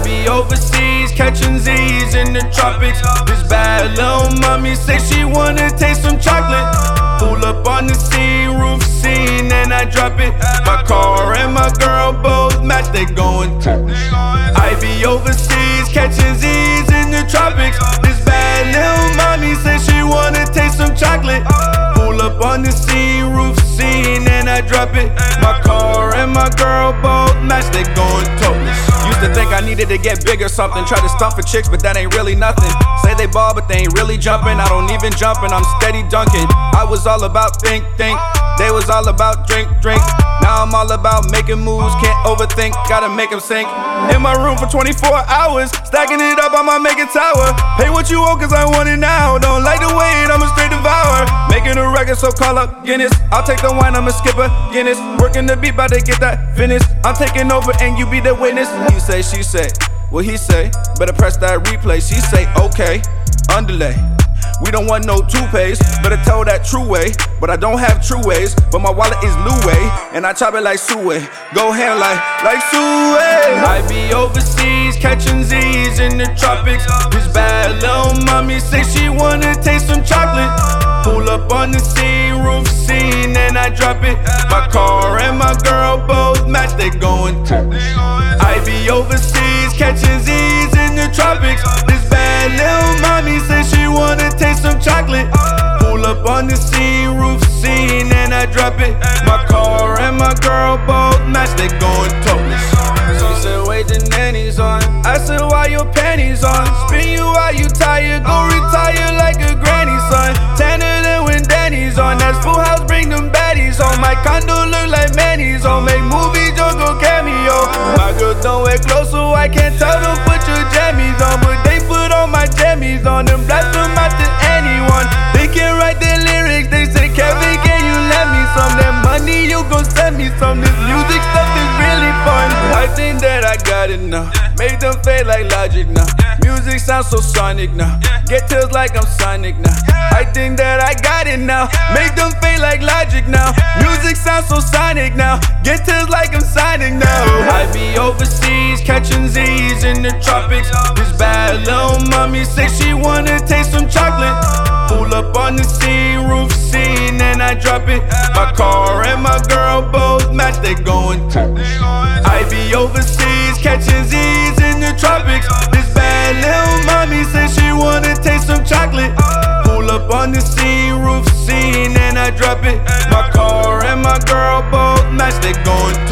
be overseas catching Z's in the tropics. This bad little mommy say she wanna taste some chocolate. Pull up on the scene, roof scene, and I drop it. My car and my girl both match, they going to. I be overseas catching Z's in the tropics. This bad little mommy say she wanna taste some chocolate. Pull up on the scene, roof scene, and I drop it. My car and my girl both match, they going topless. Used to think I needed to get big or something. Try to stump for chicks, but that ain't really nothing. Say they ball, but they ain't really jumping. I don't even jump, and I'm steady dunking. I was all about think, think. They was all about drink, drink. Now I'm all about making moves, can't overthink, gotta make them sink. In my room for 24 hours, stacking it up on my making tower. Pay what you owe, cause I want it now. Don't like So call up Guinness. I'll take the wine, I'm a skipper, Guinness. Working the beat, bout to get that finished. I'm taking over, and you be the witness. He say, she say, what he say? Better press that replay. She say, okay, underlay. We don't want no toupees, better tell that true way. But I don't have true ways, but my wallet is Louis, and I chop it like Suey. Go hand like, like Suey. I be overseas catching in the tropics. This bad little mommy say she wanna taste some chocolate. Pull up on the scene, roof scene, and I drop it. My car and my girl both match, they going to. I be overseas catching Z's in the tropics. This bad little mommy say she wanna taste some chocolate. Pull up on the scene, roof scene, and I drop it. My car and my girl both match, they going topless. Wait, the nanny's on. I said, why your panties on? Spin you while you tired, go retire like a granny, son. Tanner than when Danny's on. That's full house, bring them baddies on. My condo look like Manny's on. Make movies, don't go cameo. My girl don't wear clothes, so I can't tell them it now. Make them fade like logic now. Music sounds so sonic now. Get tills like I'm Sonic now. I think that I got it now. Make them fade like logic now. Music sounds so sonic now. Get tills like I'm Sonic now. I be overseas catching Z's in the tropics. This bad little mommy say she wanna taste some chocolate. Pull up on the scene, roof scene, and I drop it. My car and my girl both match, they going to. I be overseas the scene, roof scene, and I drop it. My car and my girl both match, they going topless.